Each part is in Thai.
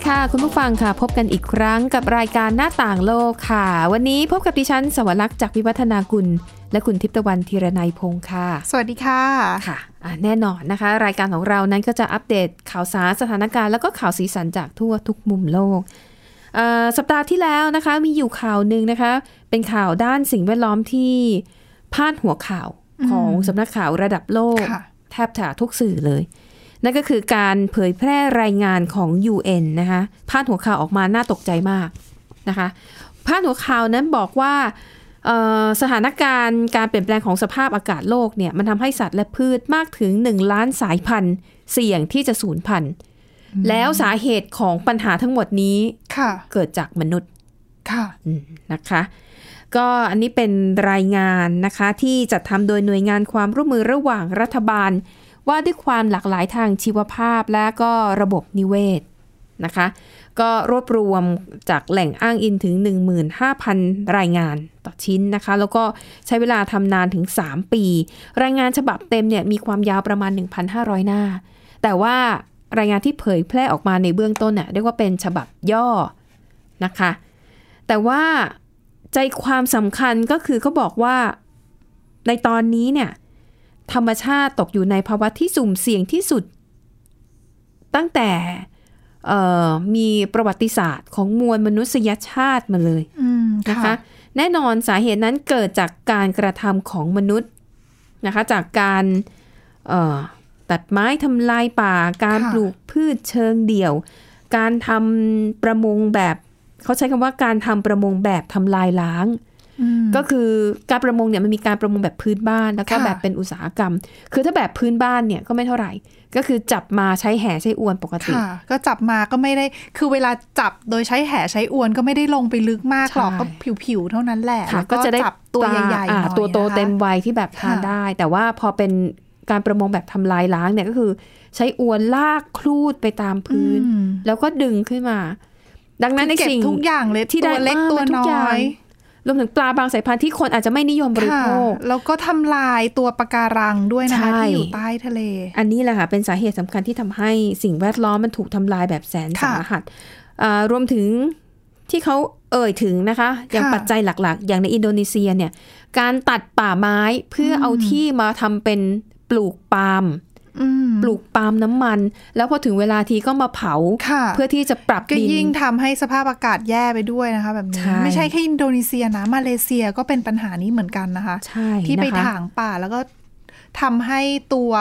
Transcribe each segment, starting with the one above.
ดีค่ะ คุณผู้ฟังค่ะ พบกันอีกครั้งกับรายการหน้าต่างโลกค่ะ วันนี้พบกับดิฉันสวรักษ์จากวิวัฒนากุล และคุณทิพย์ตะวันธีรนัยพงค์ค่ะ สวัสดีค่ะค่ะอะแน่นอนนะคะ รายการของเรานั้นก็จะอัปเดตข่าวสารสถานการณ์แล้วก็ข่าวสีสันจากทั่วทุกมุมโลกเอ่อสัปดาห์ที่แล้วนะคะมีอยู่ข่าวหนึ่งนะคะ เป็นข่าวด้านสิ่งแวดล้อมที่พาดหัวข่าวของสำนักข่าวระดับโลกค่ะแทบจะทุกสื่อเลย นั่นก็คือการเผยแพร่รายงานของ UN นะคะพาดหัวข่าวออกมาน่าตกใจมากนะคะพาดหัวข่าวนั้นบอกว่าเอ่อสถานการณ์การเปลี่ยนแปลงของสภาพอากาศโลกเนี่ยมันทำให้สัตว์และพืชมากถึง 1 ล้านสายพันธุ์ เสี่ยงที่จะสูญพันธุ์ แล้วสาเหตุของปัญหาทั้งหมดนี้ค่ะเกิดจากมนุษย์ค่ะอืมนะคะ ก็อันนี้เป็นรายงานนะคะที่จัดทำโดยหน่วยงานความร่วมมือระหว่างรัฐบาล ว่าด้วยความหลากหลายทางชีวภาพและก็ระบบนิเวศนะคะ ก็รวบรวมจากแหล่งอ้างอิงถึง 15,000 รายงานต่อชิ้นนะคะ แล้วก็ใช้เวลาทำนานถึง 3 ปี รายงานฉบับเต็มเนี่ยมีความยาวประมาณ 1,500 หน้า แต่ว่ารายงานที่เผยแพร่ออกมาในเบื้องต้นเนี่ยเรียกว่าเป็นฉบับย่อนะคะ แต่ว่าใจความสำคัญก็คือเขาบอกว่าในตอนนี้เนี่ย ธรรมชาติตกอยู่ในภาวะที่สุ่มเสี่ยงที่สุด ตั้งแต่เอ่อมีประวัติศาสตร์ของมวลมนุษยชาติมาเลยอืมนะคะ แน่นอนสาเหตุนั้นเกิดจากการกระทำของมนุษย์นะคะ จากการเอ่อตัดไม้ทำลายป่า การปลูกพืชเชิงเดี่ยว การทำประมงแบบ เขาใช้คำว่าการทำประมงแบบทำลายล้างอืม ก็คือการประมงเนี่ยมันมีการประมงแบบพื้นบ้านแล้วก็ค่ะแบบเป็นอุตสาหกรรม คือถ้าแบบพื้นบ้านเนี่ยก็ไม่เท่าไหร่ ก็คือจับมาใช้แห่ใช้อวนปกติค่ะก็จับมาก็ไม่ได้ คือเวลาจับโดยใช้แหใช้อวนก็ไม่ได้ลงไปลึกมากหรอกใช่ก็ผิวๆเท่านั้นแหละค่ะแล้วก็จะได้จับตัวปลาใหญ่ๆหอ่าน่อยตัวโตนะคะเต็มวัยที่แบบทานค่ะได้ แต่ว่าพอเป็นการประมงแบบทำลายล้างเนี่ยก็คือ ใช้อวนลากคลูดไปตามพื้นอืมแล้วก็ดึงขึ้นมา ดังนั้นในคือเก็บสิ่งทุกอย่างเลยที่ได้ตัวเล็กอ่าตัวทุกน้อย่าองย รวมถึงปลาบางสายพันธุ์ที่คนอาจจะไม่นิยมบริค่ะโภคแล้วก็ทำลายตัวปะการังด้วยนะคะใช่ที่อยู่ใต้ทะเล อันนี้แหละค่ะเป็นสาเหตุสำคัญที่ทำให้สิ่งแวดล้อมมันถูกทำลายแบบแสนค่ะสาหัสอ่ารวมถึงที่เขาเอ่ยถึงนะคะ อย่างค่ะปัจจัยหลักๆ อย่างในอินโดนีเซียเนี่ยการตัดป่าไม้เพื่อเอาที่มาทำเป็นปลูกปาล์มอืม ปลูกปาล์มน้ำมัน แล้วพอถึงเวลาทีก็มาเผาค่ะเพื่อที่จะปรับก็ดินยิ่งทำให้สภาพอากาศแย่ไปด้วยนะคะแบบนี้ใช่ไม่ใช่แค่อินโดนีเซียนะมาเลเซียก็เป็นปัญหานี้เหมือนกันนะคะใช่ที่ไปนะคะถางป่าแล้วก็ทำให้ตัว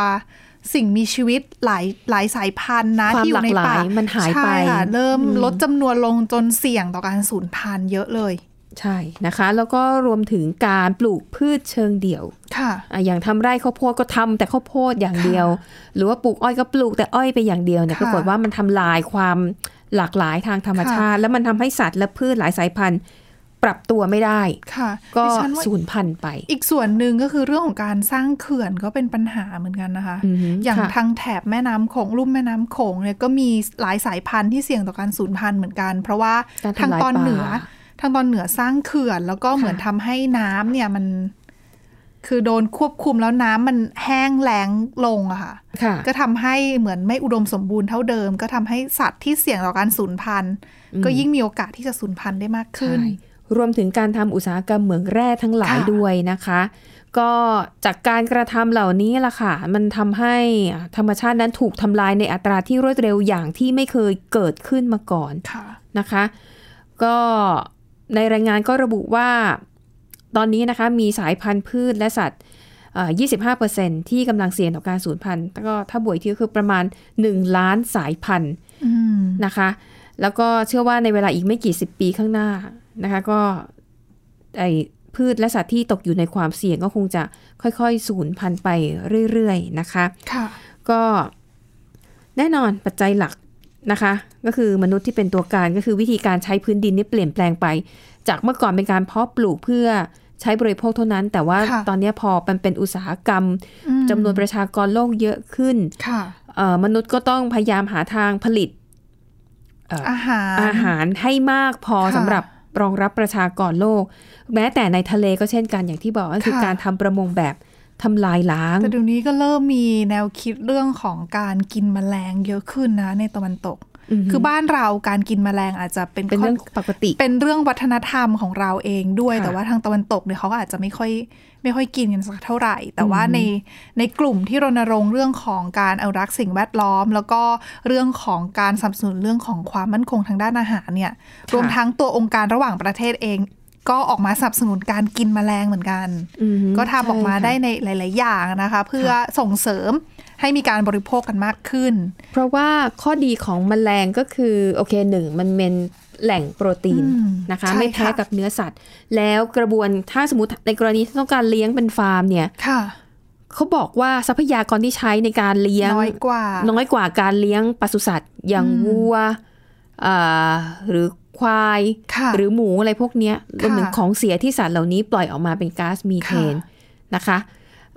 สิ่งมีชีวิตหลายหลายสายพันธุ์นะความที่อหลายู่กในหลาป่ายมันหายไปใช่ค่ะเริ่มอืมลดจำนวนลงจนเสี่ยงต่อการสูญพันธุ์เยอะเลย ใช่นะคะ แล้วก็รวมถึงการปลูกพืชเชิงเดี่ยว ค่ะอะอย่างทำไร่ข้าวโพดก็ทำแต่ข้าวโพดอย่างเดียว หรือว่าปลูกอ้อยก็ปลูกแต่อ้อยไปอย่างเดียวเนี่ยค่ะปรากฏว่ามันทำลายความหลากหลายทางธรรมชาติ แล้วมันทำให้สัตว์และพืชหลายสายพันธุ์ปรับตัวไม่ได้ค่ะก็ดิฉันว่าสูญพันธุ์ไป อีกส่วนหนึ่งก็คือเรื่องของการสร้างเขื่อนก็เป็นปัญหาเหมือนกันนะคะอือฮึอย่างค่ะทางแถบแม่น้ำโขงลุ่มแม่น้ำโขงเนี่ยก็มีหลายสายพันธุ์ที่เสี่ยงต่อการสูญพันธุ์เหมือนกัน เพราะว่าการทางทำลายตอนเหนือป่าทางตอนเหนือสร้างเขื่อน แล้วก็เหมือนค่ะทำให้น้ำเนี่ยมัน คือโดนควบคุมแล้วน้ำมันแห้งแล้งลงอะค่ะค่ะ ก็ทำให้เหมือนไม่อุดมสมบูรณ์เท่าเดิม ก็ทำให้สัตว์ที่เสี่ยงต่อการสูญพันธุ์ ก็ยิ่งมีโอกาสที่จะสูญพันธุ์ได้มากขึ้นใช่รวมถึงการทำอุตสาหกรรมเหมืองแร่ทั้งหลายค่ะด้วยนะคะ ก็จากการกระทำเหล่านี้ล่ะค่ะ มันทำให้ธรรมชาตินั้นถูกทำลายในอัตราที่รวดเร็วอย่างที่ไม่เคยเกิดขึ้นมาก่อนค่ะนะคะ ก็ในรายงานก็ระบุว่า ตอนนี้นะคะมีสายพันธุ์พืชและสัตว์เอ่อ25%ที่กำลังเสี่ยงต่อการสูญพันธุ์แล้วก็ถ้าบวกอีกที่ก็คือประมาณ 1 ล้านสายพันธุ์อืมนะคะ แล้วก็เชื่อว่าในเวลาอีกไม่กี่สิบปีข้างหน้านะคะ ก็ไอพืชและสัตว์ที่ตกอยู่ในความเสี่ยงก็คงจะค่อยๆ สูญพันธุ์ไปเรื่อยๆนะคะค่ะก็แน่นอนปัจจัยหลักนะคะ ก็คือมนุษย์ที่เป็นตัวการก็คือวิธีการใช้พื้นดินนี่เปลี่ยนแปลงไป จากเมื่อก่อนเป็นการเพาะปลูกเพื่อ ใช้บริโภคเท่านั้น แต่ว่าค่ะตอนนี้พอมันเป็นอุตสาหกรรมอืมจำนวนประชากรโลกเยอะขึ้นค่ะเเอ่อมนุษย์ก็ต้องพยายามหาทางผลิตเอ่ออาหารอาหารให้มากพอค่ะสำหรับรองรับประชากรโลก แม้แต่ในทะเลก็เช่นกันอย่างที่บอกก็คือค่ะการทำประมงแบบทำลายล้าง แต่เดี๋ยวนี้ก็เริ่มมีแนวคิดเรื่องของการกินแมลงเยอะขึ้นนะในตะวันตกอือฮึ คือบ้านเราการกินแมลงอาจจะเป็นเป็นเรื่องข้ปกติ เป็นเรื่องวัฒนธรรมของเราเองด้วยค่ะแต่ว่าทางตะวันตกเนี่ยเขาก็อาจจะไม่ค่อยไม่ค่อยกินกันสักเท่าไหร่ แต่ว่าอืมในในกลุ่มที่รณรงค์เรื่องของการอนุรักษ์สิ่งแวดล้อม แล้วก็เรื่องของการสนับสนุนเรื่องของความมั่นคงทางด้านอาหารเนี่ยรวมทั้งตัวองค์การระหว่างประเทศเอง ก็ออกมาสนับสนุนการกินแมลงเหมือนกันอือฮึก็ทำออกมาใช่ค่ะได้ในหลาย ๆ อย่างนะคะ เพื่อส่งเสริมให้มีการบริโภคกันมากขึ้น เพราะว่าข้อดีของแมลงก็คือโอเคหนึ่งมันเป็นแหล่งโปรตีนอืมนะคะใช่ไม่แพ้ค่ะกับเนื้อสัตว์ แล้วกระบวนถ้าสมมติในกรณีที่ต้องการเลี้ยงเป็นฟาร์มเนี่ยค่ะเขาบอกว่าทรัพยากรที่ใช้ในการเลี้ยงน้อยกว่า น้อยกว่าการเลี้ยงปศุสัตว์อย่างอืมวัวอ่าหรือ ควายค่ะหรือหมูอะไรพวกเนี้ยรวมถึงค่ะของเสียที่สัตว์เหล่านี้ปล่อยออกมาเป็นก๊าซมีเทนค่ะนะคะ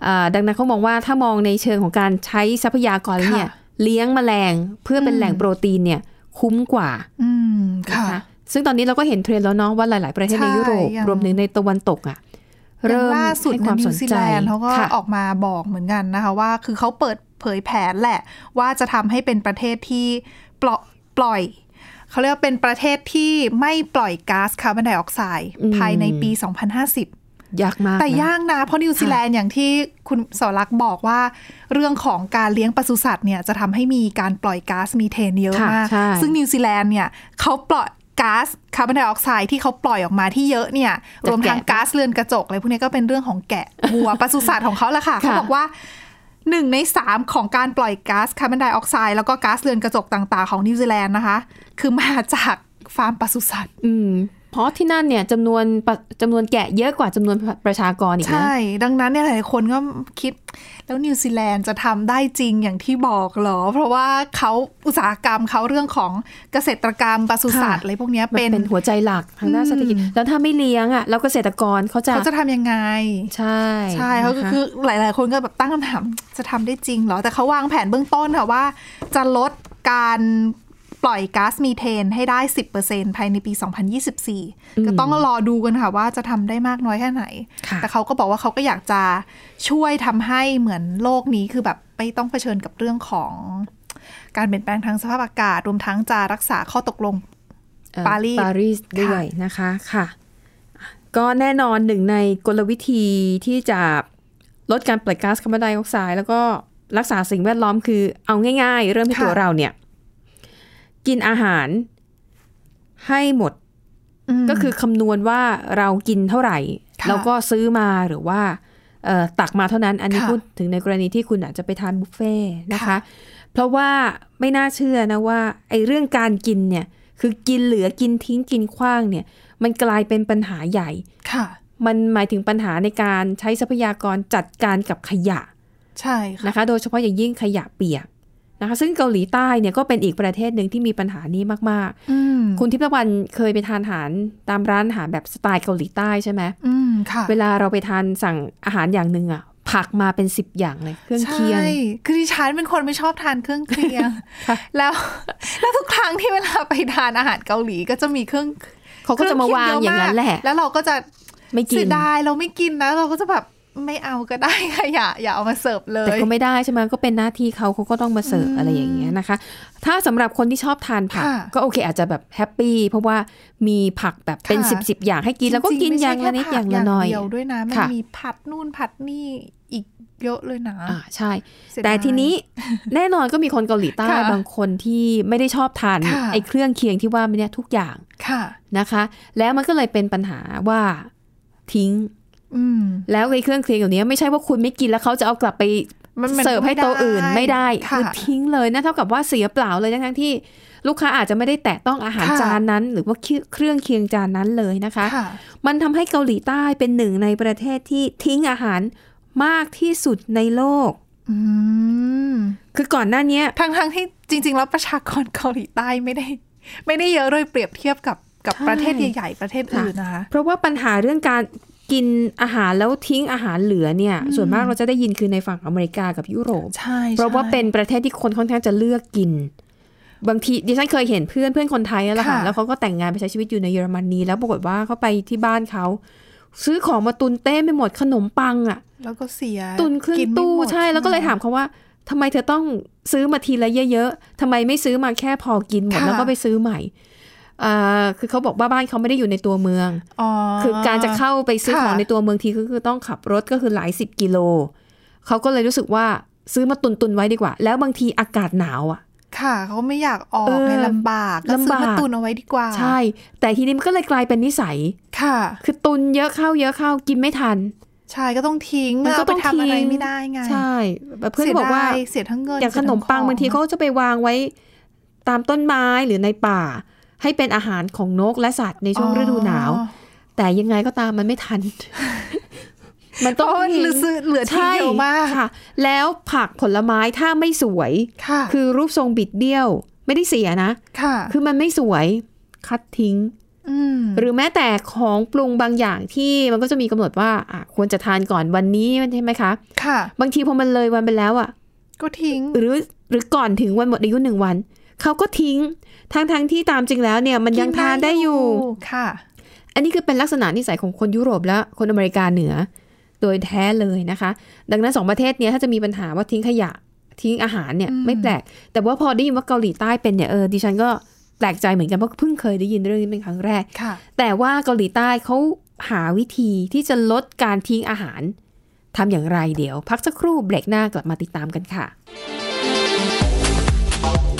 อ่าดังนั้นเขามองว่าถ้ามองในเชิงของการใช้ทรัพยากรแล้วเนี่ยค่ะเลี้ยงแมลงเพื่อเป็นอืมแหล่งโปรตีนเนี่ยคุ้มกว่าอืมนะค่ะคะซึ่งตอนนี้เราก็เห็นเทรนด์แล้วเนาะว่าหลาย ๆ ประเทศในใช่ยุโรปอย่างรวมถึงในตะวันตกอะ่ะอย่าเริ่งมล่าสุดให้ในความนิสวนซีใจแลนด์เขาก็ค่ะออกมาบอกเหมือนกันนะคะว่า คือเขาเปิดเผยแผนแหละ ว่าจะทำให้เป็นประเทศที่ปล่อยปล่อย เขาเรียกว่าเป็นประเทศที่ไม่ปล่อยก๊าซคาร์บอนไดออกไซด์ภายในปี 2050ยากมากแต่นะยากนะ เพราะนิวซีแลนด์อย่างที่คุณสวรักษ์บอกว่า เรื่องของการเลี้ยงปศุสัตว์เนี่ยจะทำให้มีการปล่อยก๊าซมีเทนเยอะค่ะมากใช่ซึ่งนิวซีแลนด์เนี่ยเขาปล่อยก๊าซคาร์บอนไดออกไซด์ที่เขาปล่อยออกมาที่เยอะเนี่ยรวมทั้งก๊าซเรือนกระจกอะไรพวกนี้ก็เป็นเรื่องของแกะวัวปศุสัตว์ของเขาแหละค่ะค่ะเขาบอกว่า หนึ่งในสามของการปล่อยก๊าซคาร์บอนไดออกไซด์แล้วก็ก๊าซเรือนกระจกต่าง ๆ ของนิวซีแลนด์นะคะ คือมาจากฟาร์มปศุสัตว์อืม เพราะที่นั่นเนี่ยจำนวนปะจำนวนแกะเยอะกว่าจำนวนประชากรอีกนะใช่ ดังนั้นเนี่ยหลายๆคนก็คิด แล้วนิวซีแลนด์จะทำได้จริงอย่างที่บอกเหรอ เพราะว่าเขาอุตสาหกรรมเขาเรื่องของเกษตรกรรมปศุสัตว์ค่ะอะไรพวกเนี้ยมันเป็นเป็นหัวใจหลักทางด้านอืมเศรษฐกิจแล้วถ้าไม่เลี้ยงอะแล้วเกษตรกรเขาจะเขาจะทำยังไง ใช่ ใช่เขาก็นะคะคือหลาย ๆ คนก็แบบตั้งคำถามจะทำได้จริงเหรอแต่เขาวางแผนเบื้องต้นค่ะว่า จะลดการ ปล่อยก๊าซมีเทนให้ได้ 10%ภายในปี 2024 ก็ต้องรอดูกันค่ะว่าจะทำได้มากน้อยแค่ไหนค่ะแต่เขาก็บอกว่าเขาก็อยากจะช่วยทำให้เหมือนโลกนี้คือแบบไม่ต้องเผชิญกับเรื่องของการเปลี่ยนแปลงทางสภาพอากาศ รวมทั้งจะรักษาข้อตกลงเอ่อปารีสปารีสด้วยนะคะค่ะ ก็แน่นอนหนึ่งในกลวิธีที่จะลดการปล่อยก๊าซคาร์บอนไดออกไซด์แล้วก็รักษาสิ่งแวดล้อมคือเอาง่าย ๆ เริ่มที่ค่ะตัวเราเนี่ย กินอาหารให้หมดมก็คือคำนวณว่าเรากินเท่าไหร่ค่ะแล้วก็ซื้อมาหรือว่าเอ่อตักมาเท่านั้น อันนี้ค่ะพูดถึงในกรณีที่คุณอาจจะไปทานบุฟเฟ่ต์นะคะค่ะเพราะว่าไม่น่าเชื่อนะว่าไอ้เรื่องการกินเนี่ย คือกินเหลือกินทิ้งกินขว้างเนี่ย มันกลายเป็นปัญหาใหญ่ค่ะ มันหมายถึงปัญหาในการใช้ทรัพยากรจัดการกับขยะ ใช่ค่ะนะคะ โดยเฉพาะอย่างยิ่งขยะเปียก นะคะซึ่งเกาหลีใต้เนี่ยก็เป็นอีกประเทศหนึ่งที่มีปัญหานี้มากอืมๆคุณทิพย์วันเคยไปทานอาหารตามร้านอาหารแบบสไตล์เกาหลีใต้ใช่ไหมอืมค่ะเวลาเราไปทานสั่งอาหารอย่างหนึ่งอะผักมาเป็นสิบอย่างเลย เครื่องเคียงใช่คือดิฉันเป็นคนไม่ชอบทานเครื่องเคียงค่ะแล้วแล้วทุกครั้งที่เวลาไปทานอาหารเกาหลีก็จะมีเครื่องเขาก็จะมาวางอย่างนั้นแหละ แล้วเราก็จะไม่กิเสีนยดายเราไม่กินนะ เราก็จะแบบ ไม่เอาก็ได้ค่ะอย่าอย่าเอามาเสิร์ฟเลแต่ยก็ไม่ได้ใช่ไหมก็เป็นหน้าที่เขาเขาก็ต้องมาเสิร์ฟอืมอะไรอย่างเงี้ยนะคะ ถ้าสำหรับคนที่ชอบทานผักค่ะก็โอเค อาจจะแบบแฮปปี้เพราะว่ามีผักแบบเป็นค่ะสิบสิบอย่างให้กินแล้วก็จริกินๆไม่อใช่ย่างละนิดแค่อย่างผัละกหน่อยเดียวด้วยนะมันค่ะมีผัดนู่นผัดนี่อีกเยอะเลยนะอ่าใช่เสียดายแต่ทีนี้แน่นอนก็มีคนเกาหลีใต้ค่ะบางคนที่ไม่ได้ชอบทานค่ะไอ้เครื่องเคียงที่ว่าไม่เนี่ยทุกอย่างค่ะนะคะ แล้วมันก็เลยเป็นปัญหาว่าทิ้งอืม แล้วไอ้เครื่องเคียงเหล่านี้ไม่ใช่ว่าคุณไม่กินแล้วเขาจะเอากลับไปมันมันเสิร์ฟให้โต๊ะอื่นไม่ได้ค่ะคือทิ้งเลยนะเท่ากับว่าเสียเปล่าเลยทั้งๆที่ ลูกค้าอาจจะไม่ได้แตะต้องอาหารค่ะจานนั้น หรือว่าเครื่องเคียงจานนั้นเลยนะคะค่ะมันทำให้เกาหลีใต้เป็นหนึ่งในประเทศที่ทิ้งอาหารมากที่สุดในโลกอืมคือก่อนหน้าเนี้ยทั้งทั้งๆที่จริง ๆ แล้วประชากรเกาหลีใต้ไม่ได้ ไม่ได้เยอะโดยเปรียบเทียบกับกับใช่ประเทศใหญ่ๆประเทศอื่นนะคะเพราะว่าปัญหาเรื่องการ กินอาหารแล้วทิ้งอาหารเหลือเนี่ย ส่วนมากเราจะได้ยินคือในฝั่งอเมริกากับยุโรปใช่เพราะว่าใช่เป็นประเทศที่คนค่อนข้างจะเลือกกิน บางทีดิฉันเคยเห็นเพื่อนเพื่อนคนไทยนั่นแหละค่ะค่ะแล้วเขาก็แต่งงานไปใช้ชีวิตอยู่ในเยอรมนีแล้วปรากฏว่าเขาไปที่บ้านเขาซื้อของมาตุนเต้ไม่หมดขนมปังอะ แล้วก็เสียตุนครึ่งกิไม่ตู้หมดใช่แล้วก็เลยถามเขาว่าทำไมเธอต้องซื้อมาทีละเยอะๆทำไมไม่ซื้อมาแค่พอกินหมดแล้วก็ไปซื้อใหม่อ่า คือเขาบอกว่าบ้านเขาไม่ได้อยู่ในตัวเมืองอ๋อคือการจะเข้าไปซื้อค่ะของในตัวเมืองทีก็คือต้องขับรถก็คือหลายสิบกิโล เขาก็เลยรู้สึกว่าซื้อมาตุนตุนๆไว้ดีกว่า แล้วบางทีอากาศหนาวอะ ค่ะ เขาไม่อยากออกเออไงลำบากก็ซื้อลำบากมาตุนเอาไว้ดีกว่า ใช่ แต่ทีนี้มันก็เลยกลายเป็นนิสัย ค่ะ คือตุนเยอะเข้าเยอะเข้ากินไม่ทันใช่ก็ต้องทิ้งมันก็เอาไปต้องทำอะไรทิ้งไม่ได้ไง ใช่แบบเพื่อนก็บอกว่าสียดยเสียทั้งเงินอย่างขนมปังสียทั้บางทีเขาจะไปวางไว้ตามต้นไม้หรือในป่า ให้เป็นอาหารของนกและสัตว์ในช่วงฤดูหนาวอ๋อแต่ยังไงก็ตามมันไม่ทัน มันเพต้องราะว่าทิ้งเหลือซื้อเหลือทิ้งใช่เยอะมากค่ะ แล้วผักผลไม้ถ้าไม่สวยค่ะคือรูปทรงบิดเบี้ยว ไม่ได้เสียนะค่ะ คือมันไม่สวยคัดทิ้งอืมหรือแม้แต่ของปรุงบางอย่างที่มันก็จะมีกำหนดว่าอะควรจะทานก่อนวันนี้ใช่ไหมคะ ค่ะ บางทีพอมันเลยวันไปแล้วอะ ก็ทิ้ง หรือหรือก่อนถึงวันหมดอายุหนึ่งวัน เขาก็ทิ้งทั้งทั้งที่ตามจริงแล้วเนี่ยมันยังทานได้อยู่ค่ะ อันนี้คือเป็นลักษณะนิสัยของคนยุโรปและคนอเมริกาเหนือ โดยแท้เลยนะคะ ดังนั้นสองประเทศเนี้ยถ้าจะมีปัญหาว่าทิ้งขยะทิ้งอาหารเนี่ยอืมไม่แปลก แต่ว่าพอได้ยินว่าเกาหลีใต้เป็นเนี่ยเออดิฉันก็แปลกใจเหมือนกันเพราะเพิ่งเคยได้ยินเรื่องนี้เป็นครั้งแรกค่ะแต่ว่าเกาหลีใต้เขาหาวิธีที่จะลดการทิ้งอาหารทำอย่างไรเดี๋ยว พักสักครู่เบรกหน้ากลับมาติดตามกันค่ะ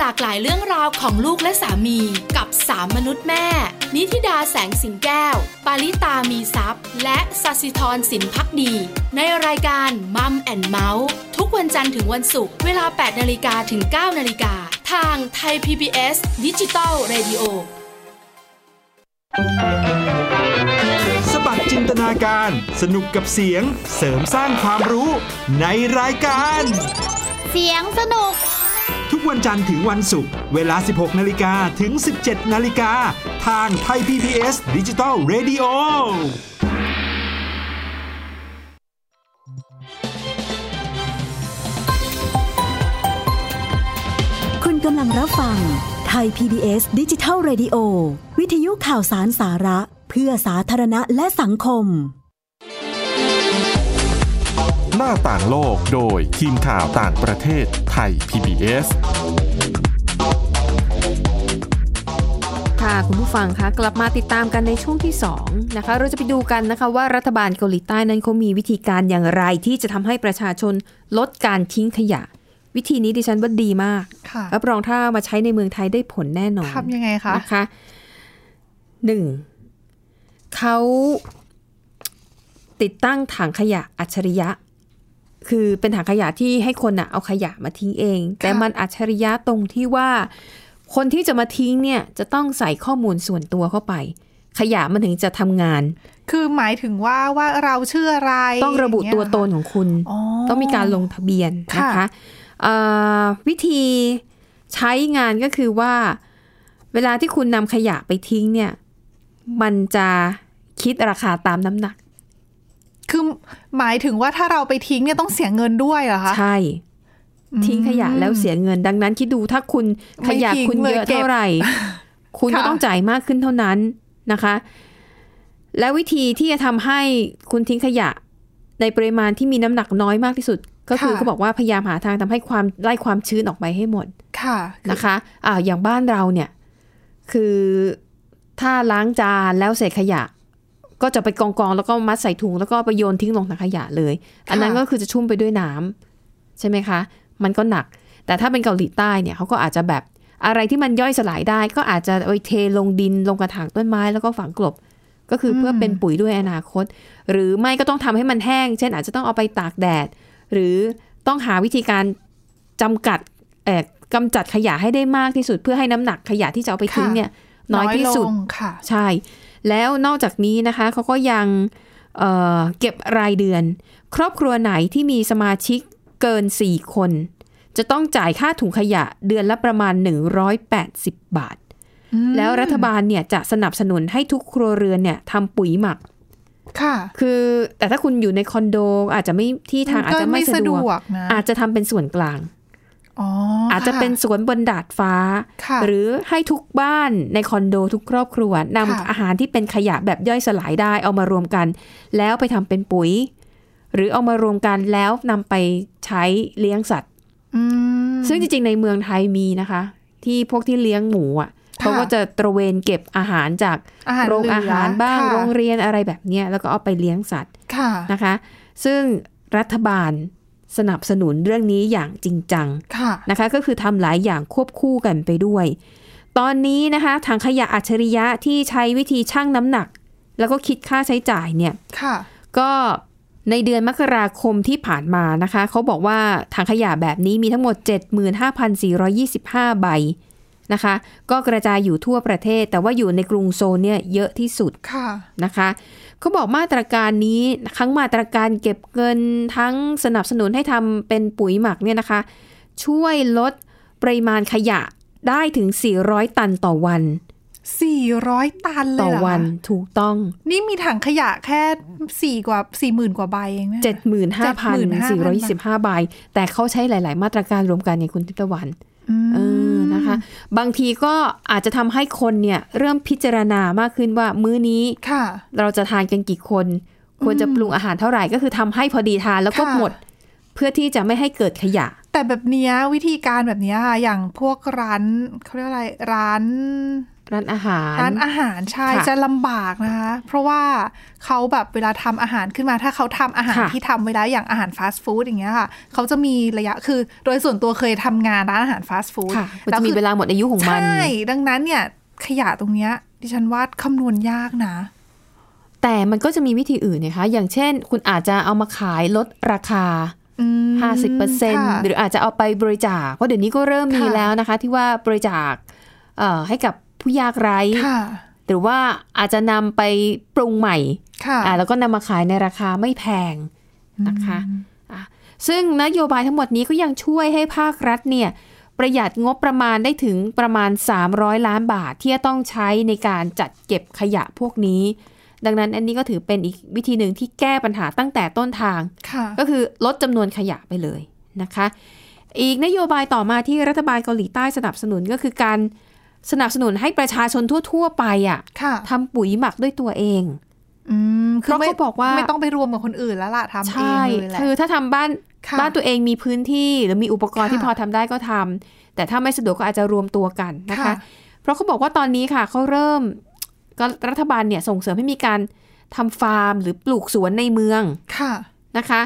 หลากหลายเรื่องราวของลูกและสามีกับสามมนุษย์แม่ นิธิดาแสงสิงแก้ว ปาริตามีซัพ์และสัสิธรสินพักดี ในรายการมัมแอนเมาส์ทุกวันจันทร์ถึงวันศุกร์เวลา 8นาฬิกาถึง 9นาฬิกาทางไทย PBS ดิจิตอล Radio สบัดจินตนาการ สนุกกับเสียงเสริมสร้างความรู้ในรายการ เสียงสนุกทุก วันจันทร์ถึงวันศุกร์เวลา 16 นาฬิกาถึง 17 นาฬิกา ทางไทย PBS ดิจิตอล Radio คุณกำลังรับฟังไทย PBS ดิจิทัล Radio วิทยุข่าวสารสาระ เพื่อสาธารณะและสังคม หน้าต่างโลกโดยทีมข่าวต่างประเทศไทย PBS ค่ะคุณผู้ฟังคะกลับมาติดตามกันในช่วงที่ 2 นะคะ เราจะไปดูกันนะคะว่ารัฐบาลเกาหลีใต้นั้นเขามีวิธีการอย่างไรที่จะทำให้ประชาชนลดการทิ้งขยะ วิธีนี้ดิฉันว่าดีมากค่ะรับรองถ้ามาใช้ในเมืองไทยได้ผลแน่นอนทำยังไงคะนะคะหนึ่งเขาติดตั้งถังขยะอัจฉริยะ คือเป็นถังขยะที่ให้คนอะเอาขยะมาทิ้งเอง แต่มันอัจฉริยะตรงที่ว่า คนที่จะมาทิ้งเนี่ยจะต้องใส่ข้อมูลส่วนตัวเข้าไป ขยะมันถึงจะทำงาน คือหมายถึงว่าว่าเราชื่ออะไร ต้องระบุตัวตนของคุณอ๋อต้องมีการลงทะเบียนนะค่ะคะเอ่อวิธีใช้งานก็คือว่า เวลาที่คุณนำขยะไปทิ้งเนี่ย มันจะคิดราคาตามน้ำหนัก คือหมายถึงว่าถ้าเราไปทิ้งเนี่ยต้องเสียเงินด้วยเหรอคะ ใช่ ทิ้งขยะแล้วเสียเงิน ดังนั้นคิดดูถ้าคุณขยะไม่ทิ้งคุณเยอะเลยเก็บเท่าไหร่ คุณก็ค่ะต้องจ่ายมากขึ้นเท่านั้นนะคะ และวิธีที่จะทำให้คุณทิ้งขยะ ในปริมาณที่มีน้ำหนักน้อยมากที่สุด ก็คือเขาบอกว่าพยายามหาทางทำให้ความไล่ความชื้นออกไปให้หมด ค่ะ นะคะอ่าอย่างบ้านเราเนี่ย คือถ้าล้างจานแล้วเศษขยะ ก็ก็จะไปกองกองๆแล้วก็มัดใส่ถุงแล้วก็ไปโยนทิ้งลงถังขยะเลย อันนั้นก็คือจะชุ่มไปด้วยน้ำใช่ไหมคะ มันก็หนัก แต่ถ้าเป็นเกาหลีใต้เนี่ยเขาก็อาจจะแบบอะไรที่มันย่อยสลายได้ ก็อาจจะเอาไปเทลงดินลงกระถางต้นไม้แล้วก็ฝังกลบ ก็คือเพื่อเป็นปุ๋ยด้วยอนาคต หรือไม่ก็ต้องทำให้มันแห้ง เช่นอาจจะต้องเอาไปตากแดด หรือต้องหาวิธีการจำกัดเอ่อกำจัดขยะให้ได้มากที่สุดเพื่อให้น้ำหนักขยะที่จะเอาไปทิ้งค่ะเนี่ยน้อยที่สุดลงค่ะ ใช่ แล้วนอกจากนี้นะคะเขาก็ยังเอ่อเก็บรายเดือน ครอบครัวไหนที่มีสมาชิกเกิน 4 คน จะต้องจ่ายค่าถุงขยะเดือนละประมาณ 180 บาท แล้วรัฐบาลเนี่ยจะสนับสนุนให้ทุกครัวเรือนเนี่ยทำปุ๋ยหมักค่ะคือแต่ถ้าคุณอยู่ในคอนโดอาจจะไม่ที่ทางอาจจะไม่สะดวกนะอาจจะทำเป็นส่วนกลาง อ๋ออาจจะเป็นสวนบนดาดฟ้าค่ะหรือให้ทุกบ้านในคอนโดทุกครอบครัวนำค่ะอาหารที่เป็นขยะแบบย่อยสลายได้เอามารวมกัน แล้วไปทำเป็นปุ๋ย หรือเอามารวมกันแล้วนำไปใช้เลี้ยงสัตว์อืมซึ่งจริงๆในเมืองไทยมีนะคะ ที่พวกที่เลี้ยงหมูอะค่ะเขาก็จะตระเวนเก็บอาหารจากอาหารโรงเหลืออาหารบ้างค่ะโรงเรียนอะไรแบบเนี้ยแล้วก็เอาไปเลี้ยงสัตว์ค่ะนะคะ ซึ่งรัฐบาล สนับสนุนเรื่องนี้อย่างจริงจังค่ะนะคะก็คือทำหลายอย่างควบคู่กันไปด้วย ตอนนี้นะคะถังขยะอัจฉริยะที่ใช้วิธีชั่งน้ำหนัก แล้วก็คิดค่าใช้จ่ายเนี่ยค่ะก็ในเดือนมกราคมที่ผ่านมานะคะ เขาบอกว่าถังขยะแบบนี้มีทั้งหมด 75,425 ใบ นะคะ ก็กระจายอยู่ทั่วประเทศ แต่ว่าอยู่ในกรุงโซลเนี่ยเยอะที่สุดค่ะนะคะเขาบอกมาตรการนี้ทั้งมาตรการเก็บเงินทั้งสนับสนุนให้ทำเป็นปุ๋ยหมักเนี่ยนะคะ ช่วยลดปริมาณขยะได้ถึง 400 ตันต่อวันสี่ร้อยตันเลยต่อเหรอคะวันถูกต้อง นี่มีถังขยะแค่สี่กว่าสี่หมื่นกว่าใบเองนะ75,425 ใบ แต่เขาใช้หลาย ๆ มาตรการรวมกันเนี่ยคุณทิพย์ตะวันม เออนะคะ บางทีก็อาจจะทำให้คนเนี่ย เริ่มพิจารณามากขึ้นว่ามื้อนี้ค่ะเราจะทานกันกี่คน ควรจะปรุงอาหารเท่าไหร่ก็คือทำให้พอดีทานแล้วก็ค่ะหมด เพื่อที่จะไม่ให้เกิดขยะ แต่แบบเนี้ยวิธีการแบบเนี้ยค่ะอย่างพวกร้านเขาเรียกอะไรร้าน ร้านอาหาร ร้านอาหารใช่ค่ะจะลำบากนะคะ เพราะว่าเขาแบบเวลาทำอาหารขึ้นมา ถ้าเขาทำอาหารค่ะที่ทำไว้แล้วอย่างอาหารฟาสต์ฟู้ดอย่างเงี้ยค่ะเขาจะมีระยะคือ โดยส่วนตัวเคยทำงานร้านอาหารฟาสต์ฟู้ดค่ะมันจะมีเวลาหมดอายุของมัน ใช่ ดังนั้นเนี่ยขยะตรงเนี้ยดิฉันว่าคำนวณยากนะ แต่มันก็จะมีวิธีอื่นนะคะ อย่างเช่น คุณอาจจะเอามาขายลดราคาอืม50%หรืออาจจะเอาไปบริจาคเพราะเดี๋ยวนี้ก็เริ่มมีค่ะแล้วนะคะ ที่ว่าบริจาคเอ่อให้กับ ผู้ยากไร้ค่ะหรือว่าอาจจะนำไปปรุงใหม่ค่ะอ่าแล้วก็นำมาขายในราคาไม่แพงนะคะอะซึ่งนโยบายทั้งหมดนี้ก็ยังช่วยให้ภาครัฐเนี่ยประหยัดงบประมาณได้ถึงประมาณ 300 ล้านบาทที่จะต้องใช้ในการจัดเก็บขยะพวกนี้ ดังนั้นอันนี้ก็ถือเป็นอีกวิธีหนึ่งที่แก้ปัญหาตั้งแต่ต้นทางค่ะก็คือลดจำนวนขยะไปเลยนะคะ อีกนโยบายต่อมาที่รัฐบาลเกาหลีใต้สนับสนุนก็คือการ สนับสนุนให้ประชาชนทั่ว ๆ ไปอะค่ะทำปุ๋ยหมักด้วยตัวเองอืมเพราะเขาบอกว่าไม่ต้องไปรวมกับคนอื่นแล้วล่ะทำเองใช่เลยแหละคือถ้าทำบ้านค่ะบ้านตัวเองมีพื้นที่หรือมีอุปกรณ์ค่ะที่พอทำได้ก็ทำแต่ถ้าไม่สะดวกก็อาจจะรวมตัวกันนะคะค่ะเพราะเขาบอกว่าตอนนี้ค่ะเขาเริ่มก็รัฐบาลเนี่ยส่งเสริมให้มีการทำฟาร์ม หรือปลูกสวนในเมืองค่ะนะคะ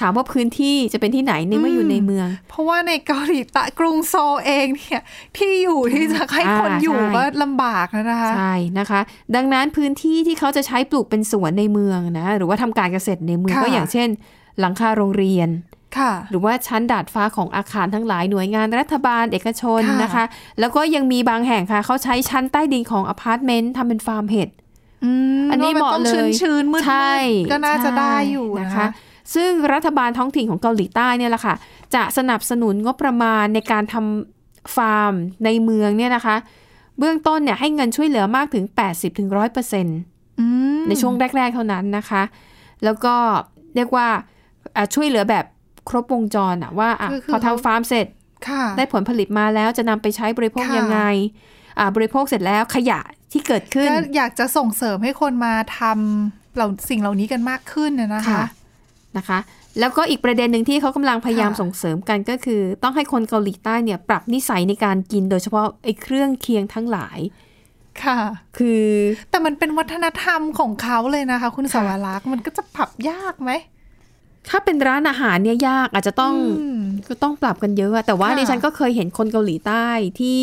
ถามว่าพื้นที่จะเป็นที่ไหนในเมื่ออยู่ในเมือง เพราะว่าในเกาหลีใต้กรุงโซลเองเนี่ย ที่อยู่ที่จะให้คนอ่าอยู่ใช่ก็ลำบากแล้วนะคะใช่นะคะ ดังนั้นพื้นที่ที่เขาจะใช้ปลูกเป็นสวนในเมืองนะหรือว่าทำการเกษตรในเมืองค่ะก็อย่างเช่น หลังคาโรงเรียนค่ะหรือว่าชั้นดาดฟ้าของอาคารทั้งหลายหน่วยงานรัฐบาลเอกชนค่ะนะคะ แล้วก็ยังมีบางแห่งค่ะเขาใช้ชั้นใต้ดินของอพาร์ตเมนต์ทำเป็นฟาร์มเห็ดมอันนี้เหมาะพรเลต้ยงชื้นๆมืดๆใช่ก็น่าจะใช่ได้อยู่นะคะ ซึ่งรัฐบาลท้องถิ่นของเกาหลีใต้เนี่ยแหละค่ะ จะสนับสนุนงบประมาณในการทำฟาร์มในเมืองเนี่ยนะคะ เบื้องต้นเนี่ยให้เงินช่วยเหลือมากถึง 80-100%เอืมในช่วงแรก ๆ เท่านั้นนะคะ แล้วก็เรียกว่าอะช่วยเหลือแบบครบวงจรอะว่าอะคือคือพอทำฟาร์มเสร็จค่ะได้ผลผลิตมาแล้วจะนำไปใช้บริโภคค่ะยังไงอ่าบริโภคเสร็จแล้วขยะที่เกิดขึ้นก็อยากจะส่งเสริมให้คนมาทำเหล่าสิ่งเหล่านี้กันมากขึ้นนะนะคะค่ะ นะคะ แล้วก็อีกประเด็นหนึ่งที่เขากำลังพยายามค่ะส่งเสริมกันก็คือ ต้องให้คนเกาหลีใต้เนี่ยปรับนิสัยในการกินโดยเฉพาะไอ้เครื่องเคียงทั้งหลาย ค่ะ คือแต่มันเป็นวัฒนธรรมของเขาเลยนะคะ คุณสวรักษ์มันก็จะปรับยากไหมถ้าเป็นร้านอาหารเนี่ยยากอาจจะต้องอืมก็ต้องปรับกันเยอะอะแต่ว่าค่ะดิฉันก็เคยเห็นคนเกาหลีใต้ที่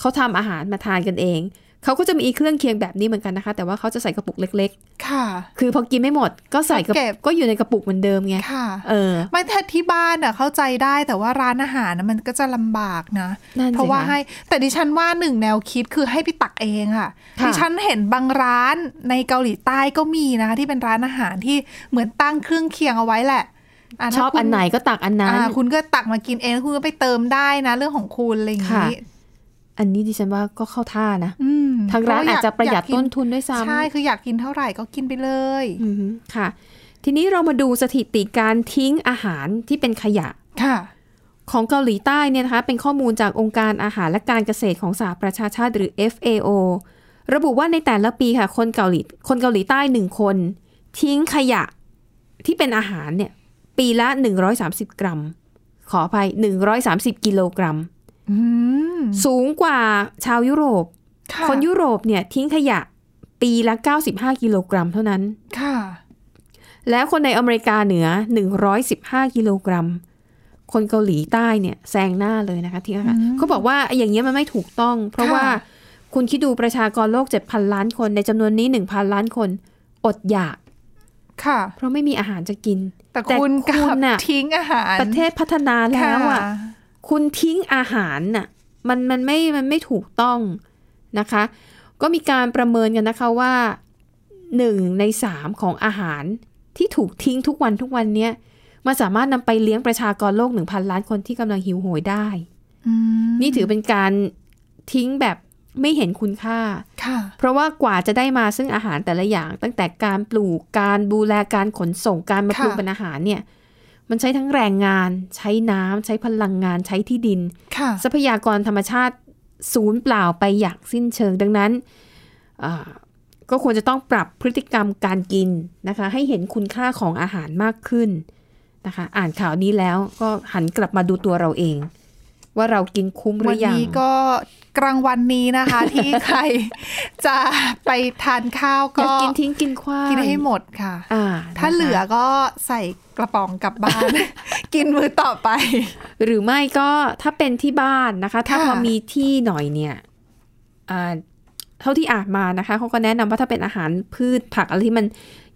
เขาทำอาหารมาทานกันเอง เขาก็จะมีเครื่องเคียงแบบนี้เหมือนกันนะคะ แต่ว่าเขาจะใส่กระปุกเล็กค่ะๆคือพอกินไม่หมดก็ใส่กระก็เก็บก็อยู่ในกระปุกเหมือนเดิมไงค่ะเออไม่แต่ที่บ้านอะเข้าใจได้แต่ว่าร้านอาหารนะมันก็จะลำบากนะนั่นสิเพราะว่าคะให้แต่ดิฉันว่าหนึ่งแนวคิดคือให้ไปตักเองอะค่ะดิฉันเห็นบางร้านในเกาหลีใต้ก็มีนะคะที่เป็นร้านอาหารที่เหมือนตั้งเครื่องเคียงเอาไว้แหละะชอบถ้าคุณอันไหนก็ตักอันนั้นอ่าคุณก็ตักมากินเองแล้วคุณก็ไปเติมได้นะ เรื่องของคุณอะไรอย่างนี้ค่ะ อันนี้ดิฉันว่าก็เข้าท่านะอืมทางร้านอาจจะประหยัดกกิต้นทุนด้วยซ้ำใช่คืออยากกินเท่าไหร่ก็กินไปเลยอืมค่ะ ทีนี้เรามาดูสถิติการทิ้งอาหารที่เป็นขยะค่ะ ของเกาหลีใต้เนี่ยนะคะ เป็นข้อมูลจากองค์การอาหารและการเกษตรของสหประชาชาติหรือ FAO ระบุว่าในแต่ละปีค่ะ คนเกาหลีคนเกาหลีใต้หนึ่งคน ทิ้งขยะที่เป็นอาหารเนี่ย ปีละ 130 กรัม ขออภัย130 กิโลกรัมอืม สูงกว่าชาวยุโรปค่ะคนยุโรปเนี่ยทิ้งขยะปีละ 95 กิโลกรัมเท่านั้น ค่ะ แล้วคนในอเมริกาเหนือ 115 กิโลกรัม คนเกาหลีใต้เนี่ยแซงหน้าเลยนะคะที่ค่ะเขาบอกว่าอย่างเงี้ยมันไม่ถูกต้อง เพราะค่ะว่าคุณคิดดูประชากรโลก 7,000 ล้านคน ในจำนวนนี้ 1,000 ล้านคน อดอยากค่ะ เพราะไม่มีอาหารจะกิน แต่คุณกลับน่ะทิ้งอาหาร ประเทศพัฒนาแล้วอะ ค่คุณทิ้งอาหารน่ะมันมันไม่มันไม่ถูกต้องนะคะ ก็มีการประเมินกันนะคะว่าหนึ่งในสามของอาหารที่ถูกทิ้งทุกวันทุกวันเนี้ยมันสามารถนำไปเลี้ยงประชากรโลกหนึ่งพันล้านคนที่กำลังหิวโหยได้อืมนี่ถือเป็นการทิ้งแบบไม่เห็นคุณค่าค่ะเพราะว่ากว่าจะได้มาซึ่งอาหารแต่ละอย่าง ตั้งแต่การปลูก การดูแล การขนส่ง การมาค่ะปรุงเป็นอาหารเนี่ย มันใช้ทั้งแรงงาน ใช้น้ำใช้พลังงานใช้ที่ดินค่ะทรัพยากรธรรมชาติศูนย์เปล่าไปอย่างสิ้นเชิงดังนั้นอ่าก็ควรจะต้องปรับพฤติกรรมการกินนะคะ ให้เห็นคุณค่าของอาหารมากขึ้นนะคะ อ่านข่าวนี้แล้วก็หันกลับมาดูตัวเราเอง ว่าเรากินคุ้มหวัรืนอยังนี้ก็กลางวันนี้นะคะ ที่ใครจะไปทานข้าวอย่าก็กินทิ้งกินขว้างกินให้หมดค่ะ อ่า ถ้านะคะเหลือก็ใส่กระป๋องกลับบ้าน กินมือต่อไป หรือไม่ก็ถ้าเป็นที่บ้านนะคะ ถ้าค่ะพอมีที่หน่อยเนี่ยอ่าเท่าที่อ่านมานะคะเขาก็แนะนำว่าถ้าเป็นอาหารพืชผักอะไรที่มัน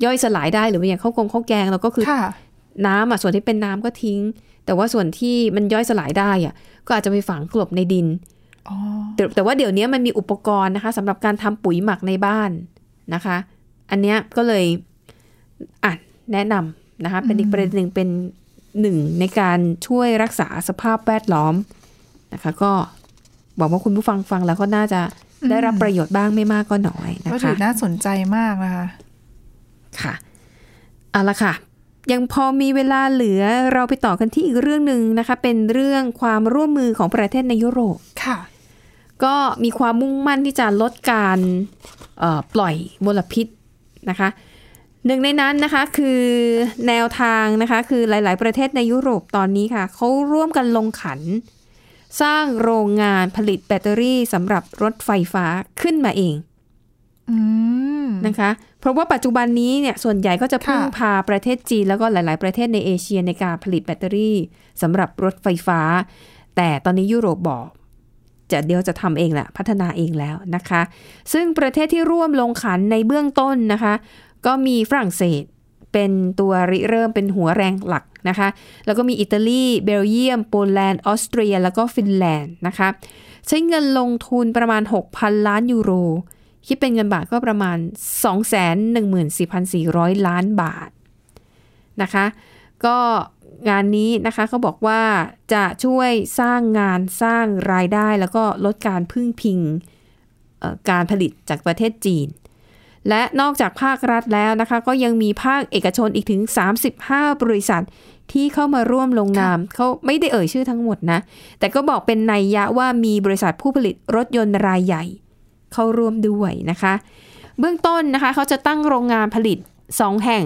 ย่อยสลายได้หรือว่าอย่างข้าวกงข้าวแกงเราก็คือค่ะน้ำอะส่วนที่เป็นน้ำก็ทิ้ง แต่ว่าส่วนที่มันย่อยสลายได้อะก็อาจจะไปฝังกลบในดินอ๋อแต่แต่ว่าเดี๋ยวนี้มันมีอุปกรณ์นะคะสำหรับการทำปุ๋ยหมักในบ้านนะคะ อันเนี้ยก็เลย อะแนะนำนะคะเป็นอีกประเด็นหนึ่งเป็นหนึ่งในการช่วยรักษาสภาพแวดล้อมนะคะก็บอกว่าคุณผู้ฟังฟังแล้วก็น่าจะได้รับประโยชน์บ้างไม่มากก็น้อยนะก็ถืคะอน่าสนใจมากนะคะ ค่ะเอาละค่ะ ยังพอมีเวลาเหลือเราไปต่อกันที่อีกเรื่องหนึ่งนะคะ เป็นเรื่องความร่วมมือของประเทศในยุโรปค่ะ ก็มีความมุ่งมั่นที่จะลดการเอ่อปล่อยมลพิษนะคะ หนึ่งในนั้นนะคะคือแนวทางนะคะคือหลาย ๆ ประเทศในยุโรปตอนนี้ค่ะเขาร่วมกันลงขัน สร้างโรงงานผลิตแบตเตอรี่สำหรับรถไฟฟ้าขึ้นมาเองอืมนะคะ เพราะว่าปัจจุบันนี้เนี่ยส่วนใหญ่ก็จะพึ่งค่ะพาประเทศจีน แล้วก็หลาย ๆ ประเทศในเอเชียในการผลิตแบตเตอรี่สำหรับรถไฟฟ้า แต่ตอนนี้ยุโรปบอกจะเดี๋ยวจะทำเองแหละพัฒนาเองแล้วนะคะ ซึ่งประเทศที่ร่วมลงขันในเบื้องต้นนะคะ ก็มีฝรั่งเศสเป็นตัวริเริ่มเป็นหัวแรงหลักนะคะ แล้วก็มีอิตาลี เบลเยียม โปแลนด์ ออสเตรีย แล้วก็ฟินแลนด์นะคะ ใช้เงินลงทุนประมาณ 6,000 ล้านยูโร คิดเป็นเงินบาทก็ประมาณ 214,400 ล้านบาทนะคะ ก็งานนี้นะคะเขาบอกว่าจะช่วยสร้างงานสร้างรายได้ แล้วก็ลดการพึ่งพิงการผลิตจากประเทศจีน และนอกจากภาครัฐแล้วนะคะ ก็ยังมีภาคเอกชนอีกถึง 35 บริษัทที่เข้ามาร่วมลงนามเขาไม่ได้เอ่ยชื่อทั้งหมดนะ แต่ก็บอกเป็นนัยยะว่ามีบริษัทผู้ผลิตรถยนต์รายใหญ่ เข้าร่วมด้วยนะคะ เบื้องต้นนะคะเขาจะตั้งโรงงานผลิต 2 แห่ง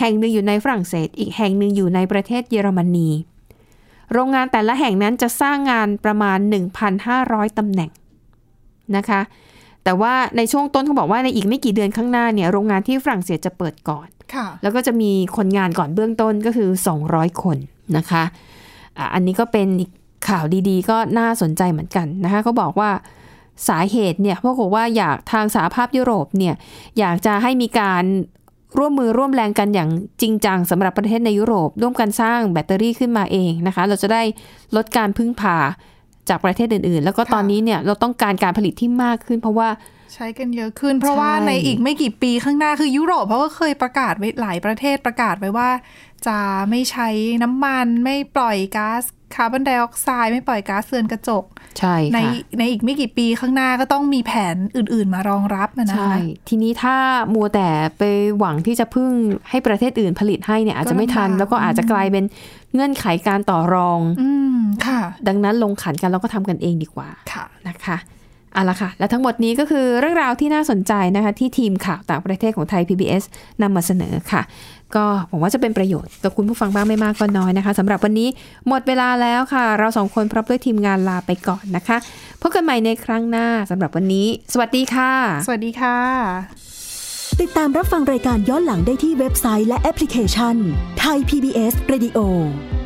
แห่งหนึ่งอยู่ในฝรั่งเศส อีกแห่งหนึ่งอยู่ในประเทศเยอรมนี โรงงานแต่ละแห่งนั้นจะสร้างงานประมาณ 1,500ตำแหน่งนะคะ แต่ว่าในช่วงต้นเขาบอกว่าในอีกไม่กี่เดือนข้างหน้าเนี่ยโรงงานที่ฝรั่งเศสจะเปิดก่อนค่ะแล้วก็จะมีคนงานก่อนเบื้องต้นก็คือ 200 คนนะคะอะอันนี้ก็เป็นอีกข่าวดีๆ ก็น่าสนใจเหมือนกันนะคะเขาบอกว่าสาเหตุเนี่ยพวกบอกว่าอยากทางสหภาพยุโรปเนี่ยอยากจะให้มีการร่วมมือร่วมแรงกันอย่างจริงจังสำหรับประเทศในยุโรป ร่วมกันสร้างแบตเตอรี่ขึ้นมาเองนะคะ เราจะได้ลดการพึ่งพา จากประเทศอื่น ๆ แล้วก็ตอนนี้เนี่ยเราต้องการการผลิตที่มากขึ้น เพราะว่าใช้กันเยอะขึ้น เพราะว่าใช่ในอีกไม่กี่ปีข้างหน้าคือยุโรปเขาก็เคยประกาศไว้หลายประเทศประกาศไว้ว่า จะไม่ใช้น้ำมันไม่ปล่อยก๊าซ คาร์บอนไดออกไซด์ไม่ปล่อยก๊าซเรือนกระจก ใช่ในค่ะในอีกไม่กี่ปีข้างหน้าก็ต้องมีแผนอื่น ๆ มารองรับนะนะใช่ทีนี้ถ้ามัวแต่ไปหวังที่จะพึ่งให้ประเทศอื่นผลิตให้เนี่ยอาจจะไม่ทันก็ลำบากแล้วก็อาจจะกลายเป็นเงื่อนไขการต่อรอง อืมค่ะ ดังนั้นลงขันกันแล้วก็ทำกันเองดีกว่าค่ะนะคะ เอาละค่ะ และทั้งหมดนี้ก็คือเรื่องราวที่น่าสนใจนะคะ ที่ทีมข่าวต่างประเทศของไทย PBS นำมาเสนอค่ะ ก็หวังว่าจะเป็นประโยชน์กับคุณผู้ฟังบ้างไม่มากก็น้อยนะคะสำหรับวันนี้หมดเวลาแล้วค่ะ เราสองคนพร้อมด้วยทีมงานลาไปก่อนนะคะพบกันใหม่ในครั้งหน้าสำหรับวันนี้ สวัสดีค่ะ สวัสดีค่ะ ติดตามรับฟังรายการย้อนหลังได้ที่เว็บไซต์และแอปพลิเคชันไทย PBS Radio ไ